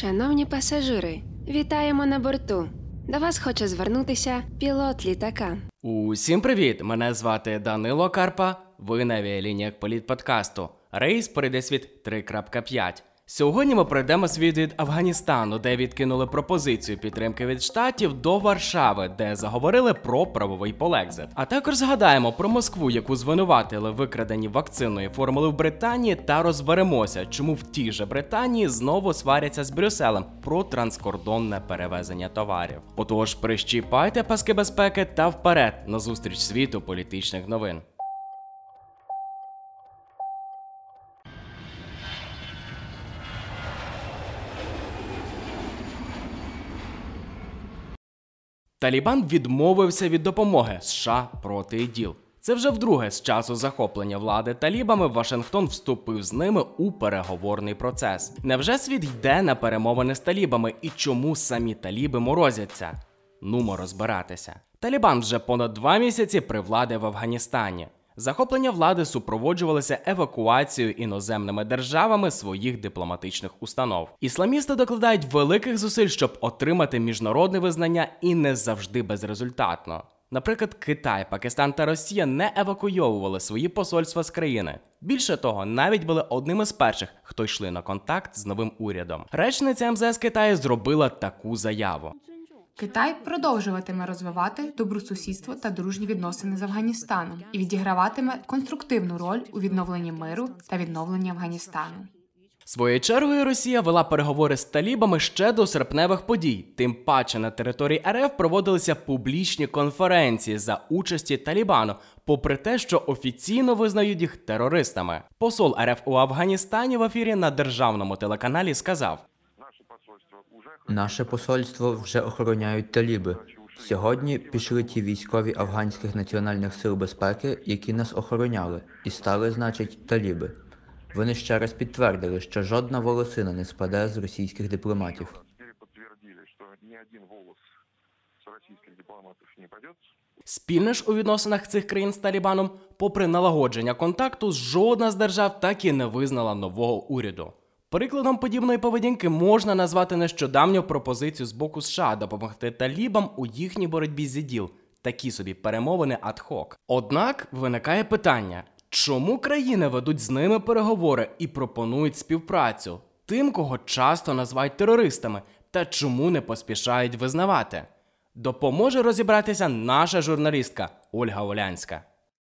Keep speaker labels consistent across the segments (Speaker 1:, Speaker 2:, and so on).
Speaker 1: Шановні пасажири, вітаємо на борту. До вас хоче звернутися пілот літака.
Speaker 2: Усім привіт! Мене звати Данило Карпа. Ви на авіалініях політподкасту. Рейс перейде світ 3.5. Сьогодні ми пройдемо світ від Афганістану, де відкинули пропозицію підтримки від штатів до Варшави, де заговорили про правовий полекзит. А також згадаємо про Москву, яку звинуватили викрадені вакцинної формули в Британії, та розберемося, чому в тій же Британії знову сваряться з Брюсселем про транскордонне перевезення товарів. Отож, прищіпайте паски безпеки та вперед на зустріч світу політичних новин. Талібан відмовився від допомоги США проти іділ. Це вже вдруге з часу захоплення влади талібами Вашингтон вступив з ними у переговорний процес. Невже світ йде на перемовини з талібами і чому самі таліби морозяться? Нумо розбиратися. Талібан вже понад два місяці при влади в Афганістані. Захоплення влади супроводжувалося евакуацією іноземними державами своїх дипломатичних установ. Ісламісти докладають великих зусиль, щоб отримати міжнародне визнання і не завжди безрезультатно. Наприклад, Китай, Пакистан та Росія не евакуйовували свої посольства з країни. Більше того, навіть були одними з перших, хто йшли на контакт з новим урядом. Речниця МЗС Китаю зробила таку заяву.
Speaker 3: Китай продовжуватиме розвивати добросусідство та дружні відносини з Афганістаном і відіграватиме конструктивну роль у відновленні миру та відновленні Афганістану.
Speaker 2: Своєю чергою Росія вела переговори з талібами ще до серпневих подій. Тим паче на території РФ проводилися публічні конференції за участі Талібану, попри те, що офіційно визнають їх терористами. Посол РФ у Афганістані в ефірі на державному телеканалі сказав:
Speaker 4: Наше посольство вже охороняють таліби. Сьогодні пішли ті військові афганських національних сил безпеки, які нас охороняли, і стали, значить, таліби. Вони ще раз підтвердили, що жодна волосина не спаде з російських дипломатів.
Speaker 2: Спільне ж у відносинах цих країн з Талібаном, попри налагодження контакту, жодна з держав так і не визнала нового уряду. Прикладом подібної поведінки можна назвати нещодавню пропозицію з боку США допомогти талібам у їхній боротьбі з іділ. Такі собі перемовини ад-хок. Однак виникає питання: чому країни ведуть з ними переговори і пропонують співпрацю тим, кого часто називають терористами, та чому не поспішають визнавати? Допоможе розібратися наша журналістка Ольга Олянська.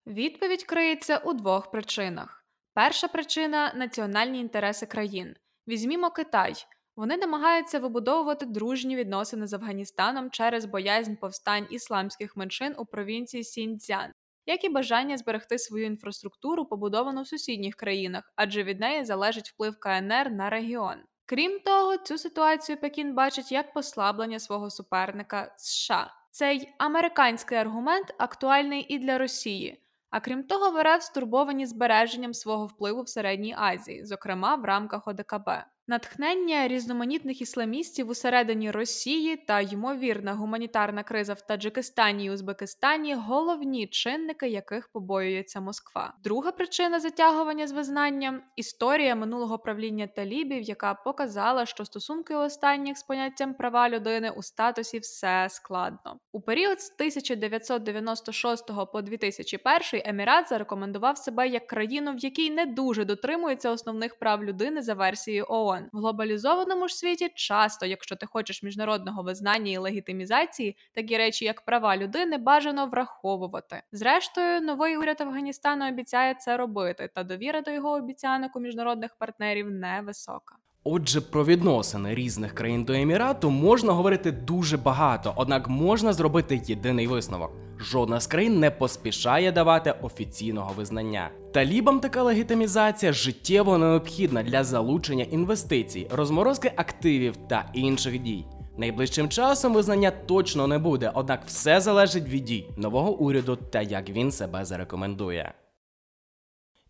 Speaker 5: Відповідь криється у двох причинах. Перша причина національні інтереси країн. Візьмімо Китай. Вони намагаються вибудовувати дружні відносини з Афганістаном через боязнь повстань ісламських меншин у провінції Сіньцзян, як і бажання зберегти свою інфраструктуру, побудовану в сусідніх країнах, адже від неї залежить вплив КНР на регіон. Крім того, цю ситуацію Пекін бачить як послаблення свого суперника США. Цей американський аргумент актуальний і для Росії. А крім того, в стурбовані збереженням свого впливу в Середній Азії, зокрема в рамках ОДКБ. Натхнення різноманітних ісламістів усередині Росії та ймовірна гуманітарна криза в Таджикистані і Узбекистані головні чинники, яких побоюється Москва. Друга причина затягування з визнанням історія минулого правління талібів, яка показала, що стосунки останніх з поняттям права людини у статусі все складно. У період з 1996 по 2001 Емірат зарекомендував себе як країну, в якій не дуже дотримуються основних прав людини за версією ООН. В глобалізованому ж світі часто, якщо ти хочеш міжнародного визнання і легітимізації, такі речі, як права людини, бажано враховувати. Зрештою, новий уряд Афганістану обіцяє це робити, та довіра до його обіцянок у міжнародних партнерів невисока.
Speaker 2: Отже, про відносини різних країн до Емірату можна говорити дуже багато, однак можна зробити єдиний висновок: жодна з країн не поспішає давати офіційного визнання. Талібам така легітимізація життєво необхідна для залучення інвестицій, розморозки активів та інших дій. Найближчим часом визнання точно не буде, однак все залежить від дій нового уряду та як він себе зарекомендує.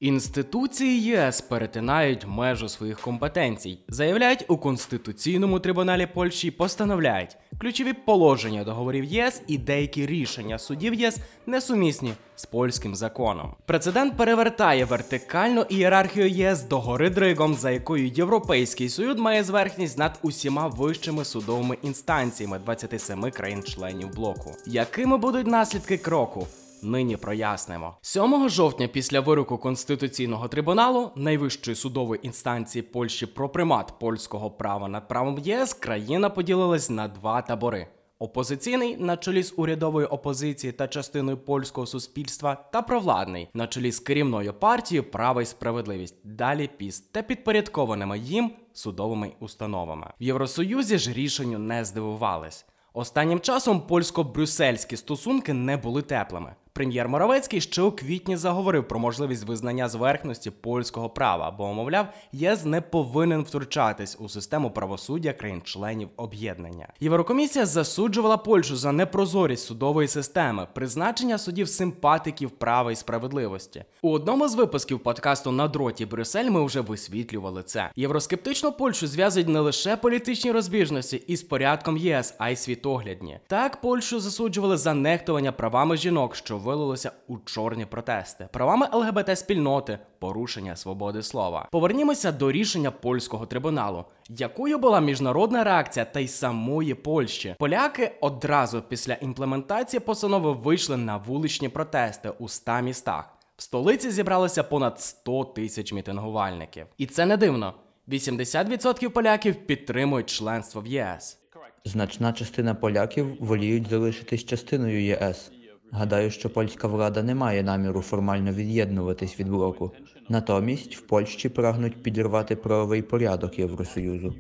Speaker 2: Інституції ЄС перетинають межу своїх компетенцій, заявляють у Конституційному трибуналі Польщі, постановляють, Ключові положення договорів ЄС і деякі рішення судів ЄС несумісні з польським законом. Прецедент перевертає вертикальну ієрархію ЄС до гори дригом, за якою Європейський Союз має зверхність над усіма вищими судовими інстанціями 27 країн-членів блоку. Якими будуть наслідки кроку? Нині прояснимо 7 жовтня, після вироку Конституційного трибуналу найвищої судової інстанції Польщі про примат польського права над правом ЄС, країна поділилась на два табори. Опозиційний на чолі з урядовою опозицією та частиною польського суспільства, та провладний на чолі з керівною партією Права і справедливість, далі піс та підпорядкованими їм судовими установами. В Євросоюзі ж рішенню не здивувались. Останнім часом польсько-брюссельські стосунки не були теплими. Прем'єр Моровецький ще у квітні заговорив про можливість визнання зверхності польського права, бо, мовляв, ЄС не повинен втручатись у систему правосуддя країн-членів об'єднання. Єврокомісія засуджувала Польщу за непрозорість судової системи, призначення судів симпатиків права і справедливості. У одному з випусків подкасту на дроті Брюссель ми вже висвітлювали це. Євроскептичну Польщу зв'язують не лише політичні розбіжності із порядком ЄС, а й світоглядні. Так Польщу засуджували за нехтування правами жінок, що вилилося у чорні протести, правами ЛГБТ спільноти, порушення свободи слова. Повернімося до рішення польського трибуналу. Якою була міжнародна реакція та й самої Польщі? Поляки одразу після імплементації постанови вийшли на вуличні протести у ста містах. В столиці зібралося понад 100 тисяч мітингувальників. І це не дивно. 80% поляків підтримують членство в ЄС.
Speaker 4: Значна частина поляків воліють залишитись частиною ЄС. Гадаю, що польська влада не має наміру формально від'єднуватись від блоку. Натомість в Польщі прагнуть підірвати правовий порядок Євросоюзу.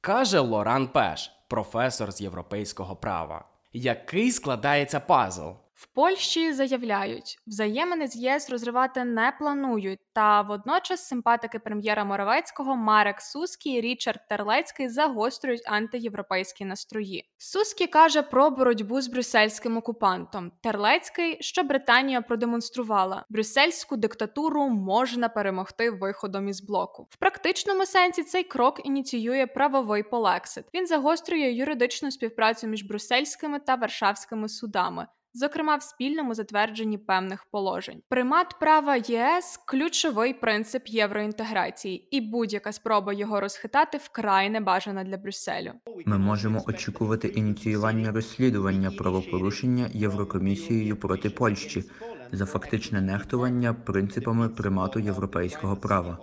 Speaker 2: Каже Лоран Пеш, професор з європейського права. Який складається пазл?
Speaker 5: В Польщі заявляють, взаємини з ЄС розривати не планують. Та водночас симпатики прем'єра Моровецького Марек Сускі і Річард Терлецький загострюють антиєвропейські настрої. Сускі каже про боротьбу з брюссельським окупантом. Терлецький, що Британія продемонструвала, брюссельську диктатуру можна перемогти виходом із блоку. В практичному сенсі цей крок ініціює правовий полексит. Він загострює юридичну співпрацю між брюссельськими та варшавськими судами зокрема в спільному затвердженні певних положень. Примат права ЄС ключовий принцип євроінтеграції, і будь-яка спроба його розхитати вкрай небажана для Брюсселю.
Speaker 4: Ми можемо очікувати ініціювання розслідування правопорушення Єврокомісією проти Польщі за фактичне нехтування принципами примату європейського права.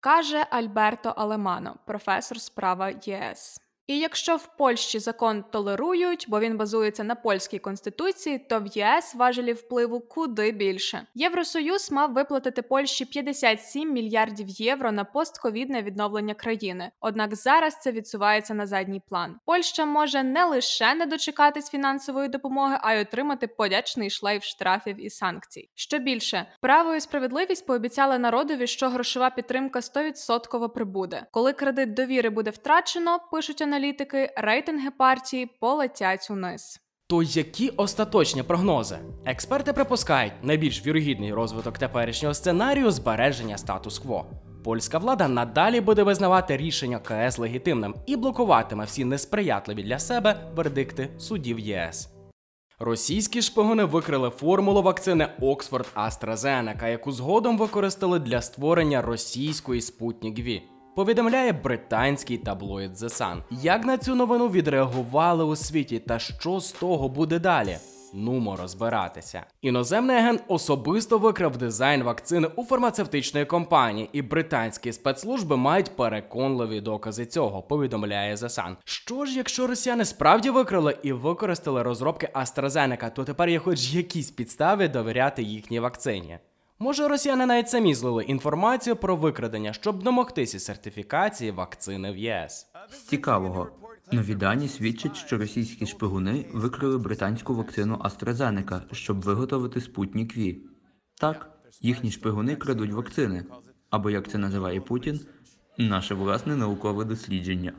Speaker 5: Каже Альберто Алемано, професор з права ЄС. І якщо в Польщі закон толерують, бо він базується на польській конституції, то в ЄС важелі впливу куди більше. Євросоюз мав виплатити Польщі 57 мільярдів євро на постковідне відновлення країни. Однак зараз це відсувається на задній план. Польща може не лише не дочекатись фінансової допомоги, а й отримати подячний шлейф штрафів і санкцій. Що більше, право і справедливість пообіцяли народові, що грошова підтримка 100% прибуде. Коли кредит довіри буде втрачено, пишуть аналітики, аналітики, рейтинги партії полетять униз.
Speaker 2: То які остаточні прогнози? Експерти припускають, найбільш вірогідний розвиток теперішнього сценарію збереження статус-кво. Польська влада надалі буде визнавати рішення КС легітимним і блокуватиме всі несприятливі для себе вердикти судів ЄС. Російські шпигуни викрили формулу вакцини Оксфорд AstraZeneca, яку згодом використали для створення російської Спутник Ві повідомляє британський таблоїд The Sun. Як на цю новину відреагували у світі та що з того буде далі? Нумо розбиратися. Іноземний агент особисто викрав дизайн вакцини у фармацевтичної компанії, і британські спецслужби мають переконливі докази цього. Повідомляє The Sun. Що ж, якщо росіяни справді викрали і використали розробки AstraZeneca, то тепер є хоч якісь підстави довіряти їхній вакцині. Може, росіяни навіть самі злили інформацію про викрадення, щоб домогтися сертифікації вакцини в ЄС.
Speaker 4: З цікавого, нові дані свідчать, що російські шпигуни викрили британську вакцину AstraZeneca, щоб виготовити спутник Ві. Так, їхні шпигуни крадуть вакцини, або як це називає Путін, наше власне наукове дослідження.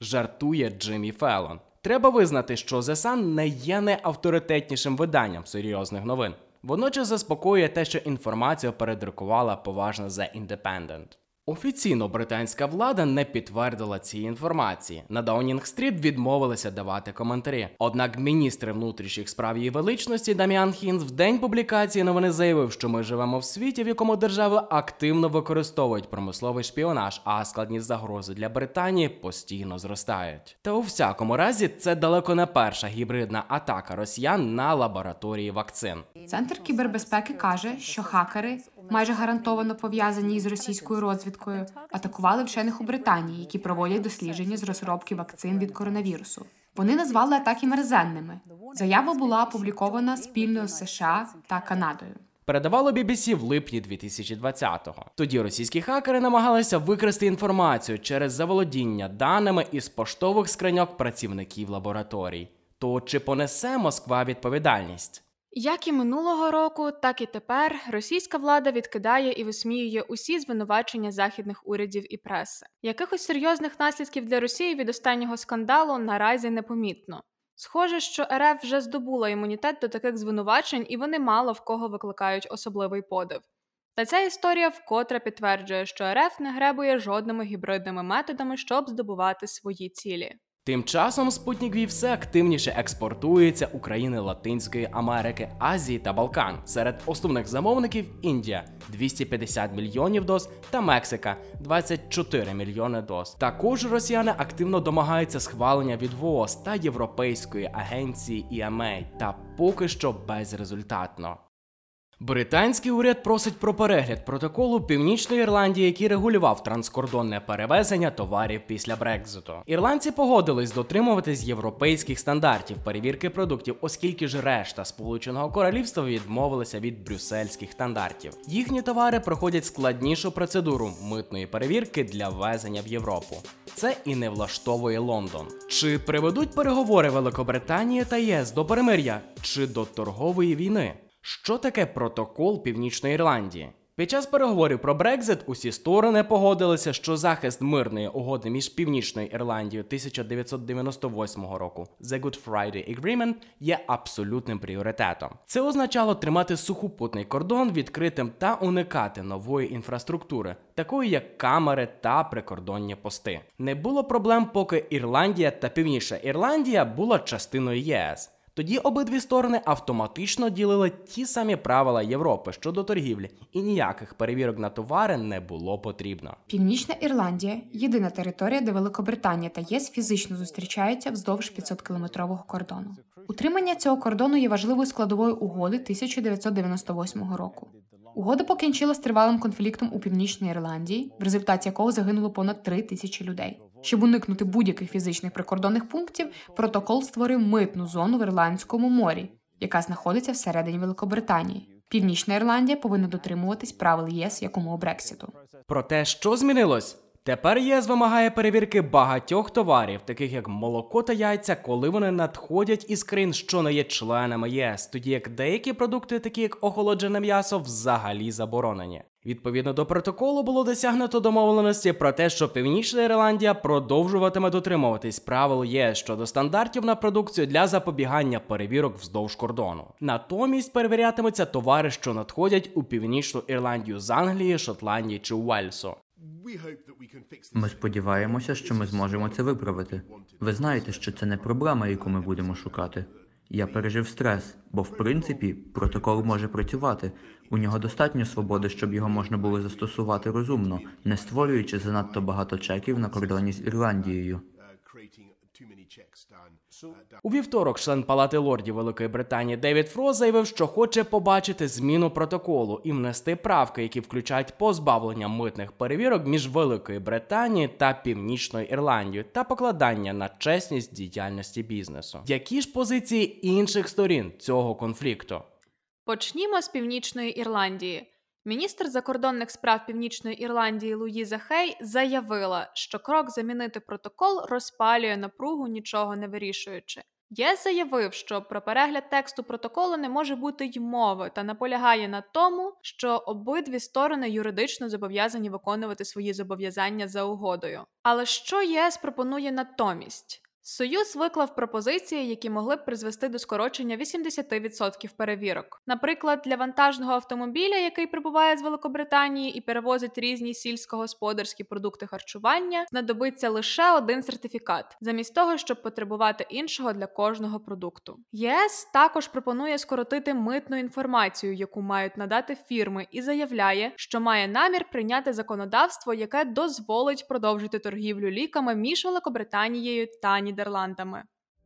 Speaker 2: Жартує Джиммі Феллон. Треба визнати, що The Sun не є найавторитетнішим виданням серйозних новин. Водночас заспокоює те, що інформацію передрукувала поважно The Independent. Офіційно британська влада не підтвердила ці інформації. На Даунінг-стріт відмовилися давати коментарі. Однак міністр внутрішніх справ її величності Даміан Хінз в день публікації новини заявив, що ми живемо в світі, в якому держави активно використовують промисловий шпіонаж, а складні загрози для Британії постійно зростають. Та у всякому разі, це далеко не перша гібридна атака росіян на лабораторії вакцин.
Speaker 3: Центр кібербезпеки каже, що хакери, майже гарантовано пов'язані із російською розвідкою, атакували вчених у Британії, які проводять дослідження з розробки вакцин від коронавірусу. Вони назвали атаки мерзенними. Заява була опублікована спільно з США та Канадою.
Speaker 2: Передавало BBC в липні 2020-го. Тоді російські хакери намагалися викрасти інформацію через заволодіння даними із поштових скриньок працівників лабораторій. То чи понесе Москва відповідальність?
Speaker 5: Як і минулого року, так і тепер російська влада відкидає і висміює усі звинувачення західних урядів і преси. Якихось серйозних наслідків для Росії від останнього скандалу наразі не помітно. Схоже, що РФ вже здобула імунітет до таких звинувачень, і вони мало в кого викликають особливий подив. Та ця історія вкотре підтверджує, що РФ не гребує жодними гібридними методами, щоб здобувати свої цілі.
Speaker 2: Тим часом Спутник V все активніше експортується у країни Латинської Америки, Азії та Балкан. Серед основних замовників Індія 250 мільйонів доз та Мексика 24 мільйони доз. Також росіяни активно домагаються схвалення від ВООЗ та Європейської агенції EMA, та поки що безрезультатно. Британський уряд просить про перегляд протоколу Північної Ірландії, який регулював транскордонне перевезення товарів після Брекзиту. Ірландці погодились дотримуватись європейських стандартів перевірки продуктів, оскільки ж решта Сполученого Королівства відмовилися від брюссельських стандартів. Їхні товари проходять складнішу процедуру митної перевірки для ввезення в Європу. Це і не влаштовує Лондон. Чи приведуть переговори Великобританії та ЄС до перемир'я чи до торгової війни? Що таке протокол Північної Ірландії? Під час переговорів про Брекзит усі сторони погодилися, що захист мирної угоди між Північною Ірландією 1998 року The Good Friday Agreement є абсолютним пріоритетом. Це означало тримати сухопутний кордон відкритим та уникати нової інфраструктури, такої як камери та прикордонні пости. Не було проблем, поки Ірландія та Північна Ірландія була частиною ЄС. Тоді обидві сторони автоматично ділили ті самі правила Європи щодо торгівлі, і ніяких перевірок на товари не було потрібно.
Speaker 3: Північна Ірландія єдина територія, де Великобританія та ЄС фізично зустрічаються вздовж 500-кілометрового кордону. Утримання цього кордону є важливою складовою угоди 1998 року. Угода покінчила з тривалим конфліктом у Північній Ірландії, в результаті якого загинуло понад 3 тисячі людей. Щоб уникнути будь-яких фізичних прикордонних пунктів, протокол створив митну зону в Ірландському морі, яка знаходиться всередині Великобританії. Північна Ірландія повинна дотримуватись правил ЄС якому Брексіту.
Speaker 2: Про Проте, що змінилось? Тепер ЄС вимагає перевірки багатьох товарів, таких як молоко та яйця, коли вони надходять із країн, що не є членами ЄС, тоді як деякі продукти, такі як охолоджене м'ясо, взагалі заборонені. Відповідно до протоколу було досягнуто домовленості про те, що Північна Ірландія продовжуватиме дотримуватись правил ЄС щодо стандартів на продукцію для запобігання перевірок вздовж кордону. Натомість перевірятимуться товари, що надходять у Північну Ірландію з Англії, Шотландії чи Уельсу.
Speaker 4: Ми сподіваємося, що ми зможемо це виправити. Ви знаєте, що це не проблема, яку ми будемо шукати. Я пережив стрес, бо в принципі протокол може працювати. У нього достатньо свободи, щоб його можна було застосувати розумно, не створюючи занадто багато чеків на кордоні з Ірландією.
Speaker 2: У вівторок член Палати лордів Великої Британії Девід Фро заявив, що хоче побачити зміну протоколу і внести правки, які включають позбавлення митних перевірок між Великою Британією та Північною Ірландією та покладання на чесність діяльності бізнесу. Які ж позиції інших сторін цього конфлікту?
Speaker 5: Почнімо з Північної Ірландії. Міністр закордонних справ Північної Ірландії Луїза Хей заявила, що крок замінити протокол розпалює напругу, нічого не вирішуючи. ЄС заявив, що про перегляд тексту протоколу не може бути й мови, та наполягає на тому, що обидві сторони юридично зобов'язані виконувати свої зобов'язання за угодою. Але що ЄС пропонує натомість? Союз виклав пропозиції, які могли б призвести до скорочення 80% перевірок. Наприклад, для вантажного автомобіля, який прибуває з Великобританії і перевозить різні сільськогосподарські продукти харчування, знадобиться лише один сертифікат, замість того, щоб потребувати іншого для кожного продукту. ЄС також пропонує скоротити митну інформацію, яку мають надати фірми, і заявляє, що має намір прийняти законодавство, яке дозволить продовжити торгівлю ліками між Великобританією та Нідерландами.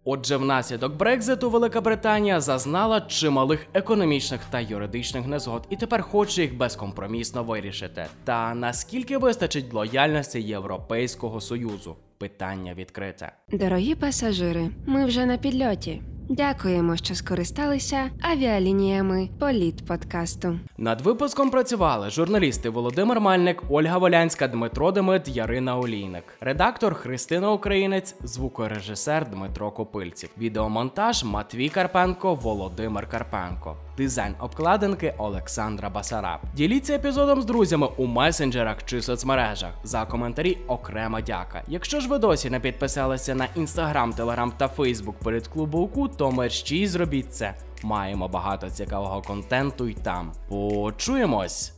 Speaker 2: Отже, внаслідок Брекзиту Велика Британія зазнала чималих економічних та юридичних незгод і тепер хоче їх безкомпромісно вирішити. Та наскільки вистачить лояльності Європейського союзу? Питання відкрите.
Speaker 1: Дорогі пасажири, ми вже на підльоті. Дякуємо, що скористалися авіалініями Політ подкасту.
Speaker 2: Над випуском працювали журналісти Володимир Мальник, Ольга Волянська, Дмитро Демит, Ярина Олійник, редактор Христина Українець, звукорежисер Дмитро Копильців, відеомонтаж Матвій Карпенко, Володимир Карпенко. Дизайн обкладинки Олександра Басараб. Діліться епізодом з друзями у месенджерах чи соцмережах. За коментарі окрема дяка. Якщо ж ви досі не підписалися на інстаграм, телеграм та фейсбук перед клубу УКУ, то мерщій зробіть це. Маємо багато цікавого контенту й там. Почуємось!